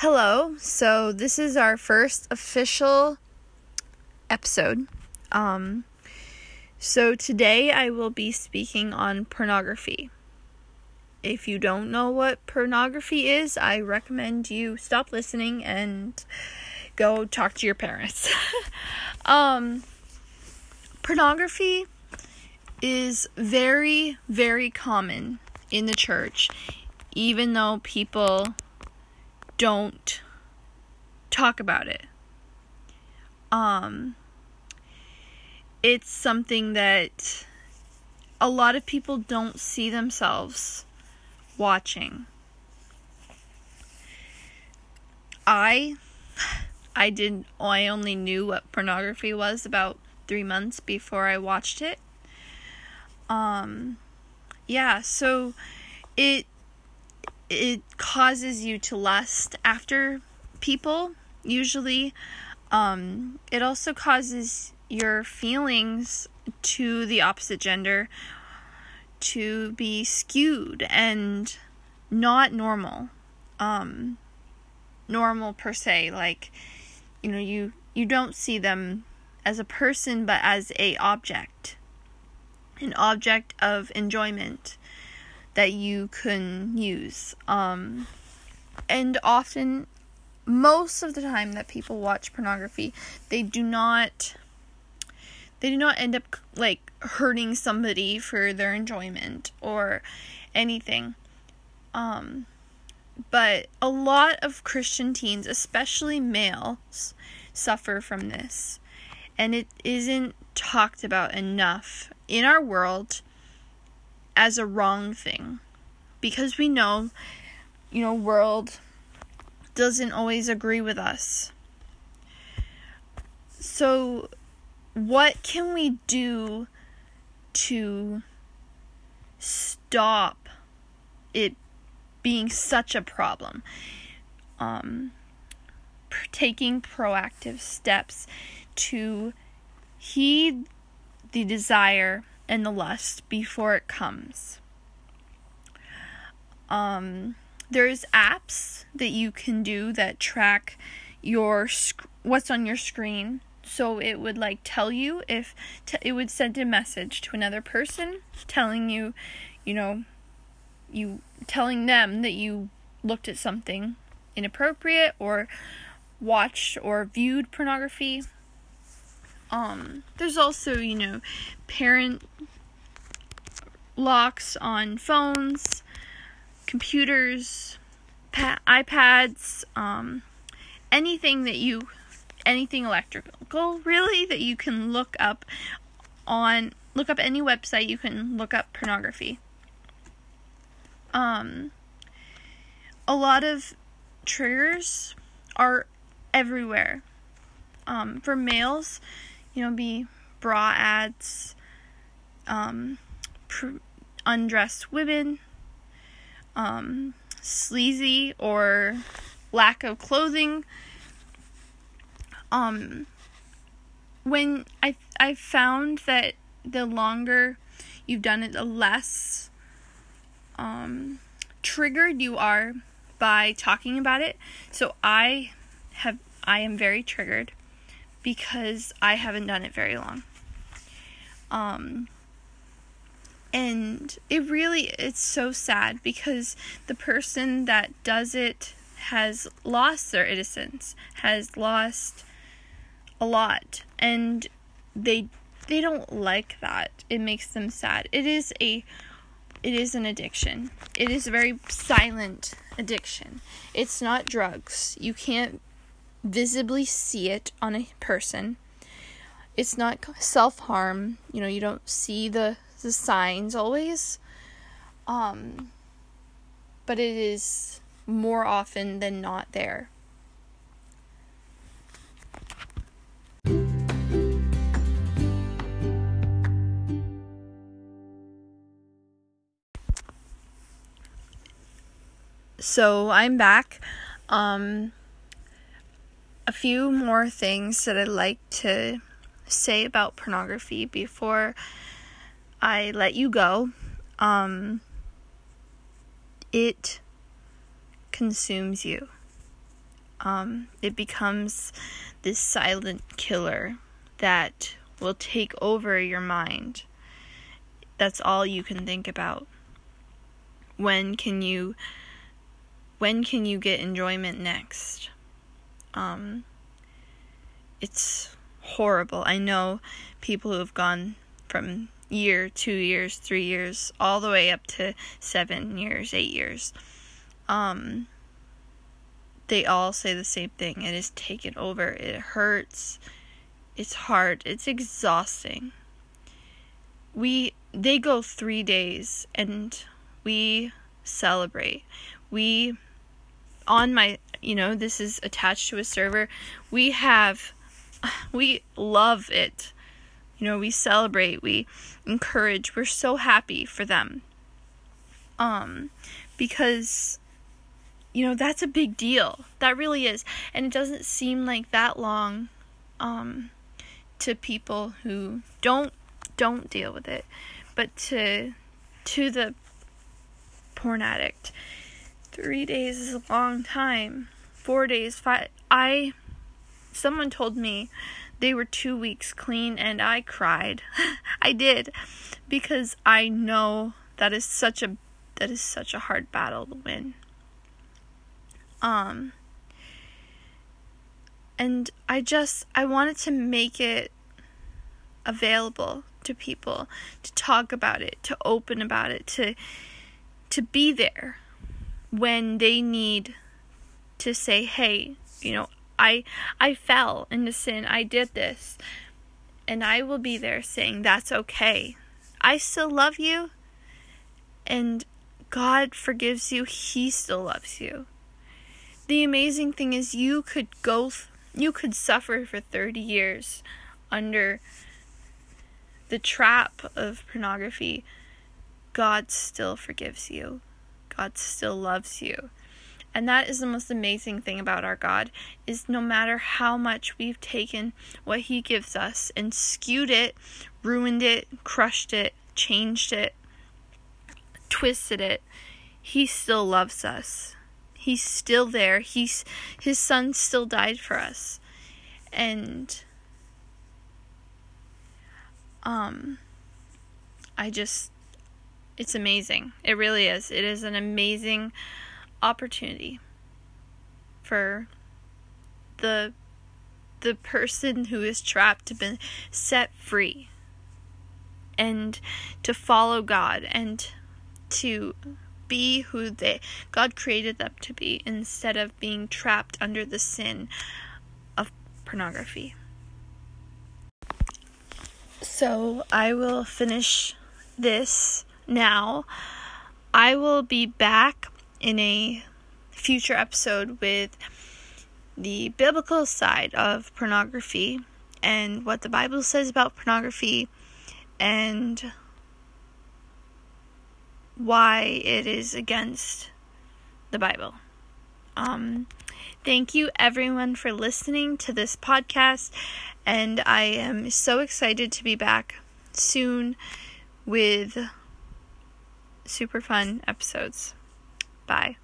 Hello. So this is our first official episode. Um so today I will be speaking on pornography. If you don't know what pornography is, I recommend you stop listening and go talk to your parents. um pornography is very very common in the church even though people don't talk about it. Um, it's something that a lot of people don't see themselves watching. I I didn't. I only knew what pornography was about 3 months before I watched it. Um yeah, so it it causes you to lust after people usually. Um, it also causes your feelings to the opposite gender to be skewed and not normal. Um, normal per se like you know you you don't see them as a person but as a object an object of enjoyment that you can use. Um, and often, most of the time that people watch pornography, they do not they do not end up like hurting somebody for their enjoyment or anything. Um, but a lot of Christian teens, especially males, suffer from this. And it isn't talked about enough in our world as a wrong thing. Because we know you know world doesn't always agree with us. So what can we do to stop it being such a problem? Um taking proactive steps to heed the desire and the lust before it comes. Um, there's apps that you can do that track your sc- what's on your screen. So it would like tell you if t- it would send a message to another person telling you, you know, you telling them that you looked at something inappropriate or watched or viewed pornography um, there's also, you know, parent locks on phones, computers, pa- iPads, um, anything that you, anything electrical really that you can look up on, look up any website, you can look up pornography. Um, a lot of triggers are everywhere. Um, for males, you know, be bra ads, um, pr- undressed women, um, sleazy or lack of clothing. Um, when I I found that the longer you've done it, the less um, triggered you are by talking about it. So I have I am very triggered because I haven't done it very long. Um, and it really it's so sad because the person that does it has lost their innocence, has lost a lot, and they they don't like that. It makes them sad. It is a it is an addiction. It is a very silent addiction. It's not drugs. You can't visibly see it on a person. It's not self harm. You know, you don't see the the signs always. Um, but it is more often than not there. So I'm back. Um, a few more things that I'd like to say about pornography before I let you go. Um, it consumes you. Um, it becomes this silent killer that will take over your mind. That's all you can think about. When can you when can you get enjoyment next? Um, it's horrible. I know people who have gone from year, two years, three years, all the way up to seven years, eight years. Um, they all say the same thing. It is taken over. It hurts. It's hard. It's exhausting. We they go 3 days and we celebrate. We on my, you know, this is attached to a server. We have we love it. You know, we celebrate, we encourage. We're so happy for them. Um because you know, that's a big deal. That really is. And it doesn't seem like that long um to people who don't don't deal with it. But to to the porn addict, three days is a long time. Four days, five. I. Someone told me they were two weeks clean, and I cried. I did, because I know that is such a that is such a hard battle to win. Um. And I just I wanted to make it available to people to talk about it, to open about it, to to be there when they need to say, "Hey, you know, I I fell into sin. I did this." And I will be there saying, "That's okay. I still love you." And God forgives you. He still loves you. The amazing thing is you could go you could suffer for 30 years under the trap of pornography. God still forgives you. God still loves you. And that is the most amazing thing about our God is no matter how much we've taken what he gives us and skewed it, ruined it, crushed it, changed it, twisted it, he still loves us. He's still there. He's his son still died for us. And um I just it's amazing. It really is. It is an amazing opportunity for the the person who is trapped to be set free and to follow God and to be who they God created them to be instead of being trapped under the sin of pornography. So I will finish this now. I will be back in a future episode with the biblical side of pornography and what the Bible says about pornography and why it is against the Bible. Um, thank you everyone for listening to this podcast, and I am so excited to be back soon with super fun episodes. Bye.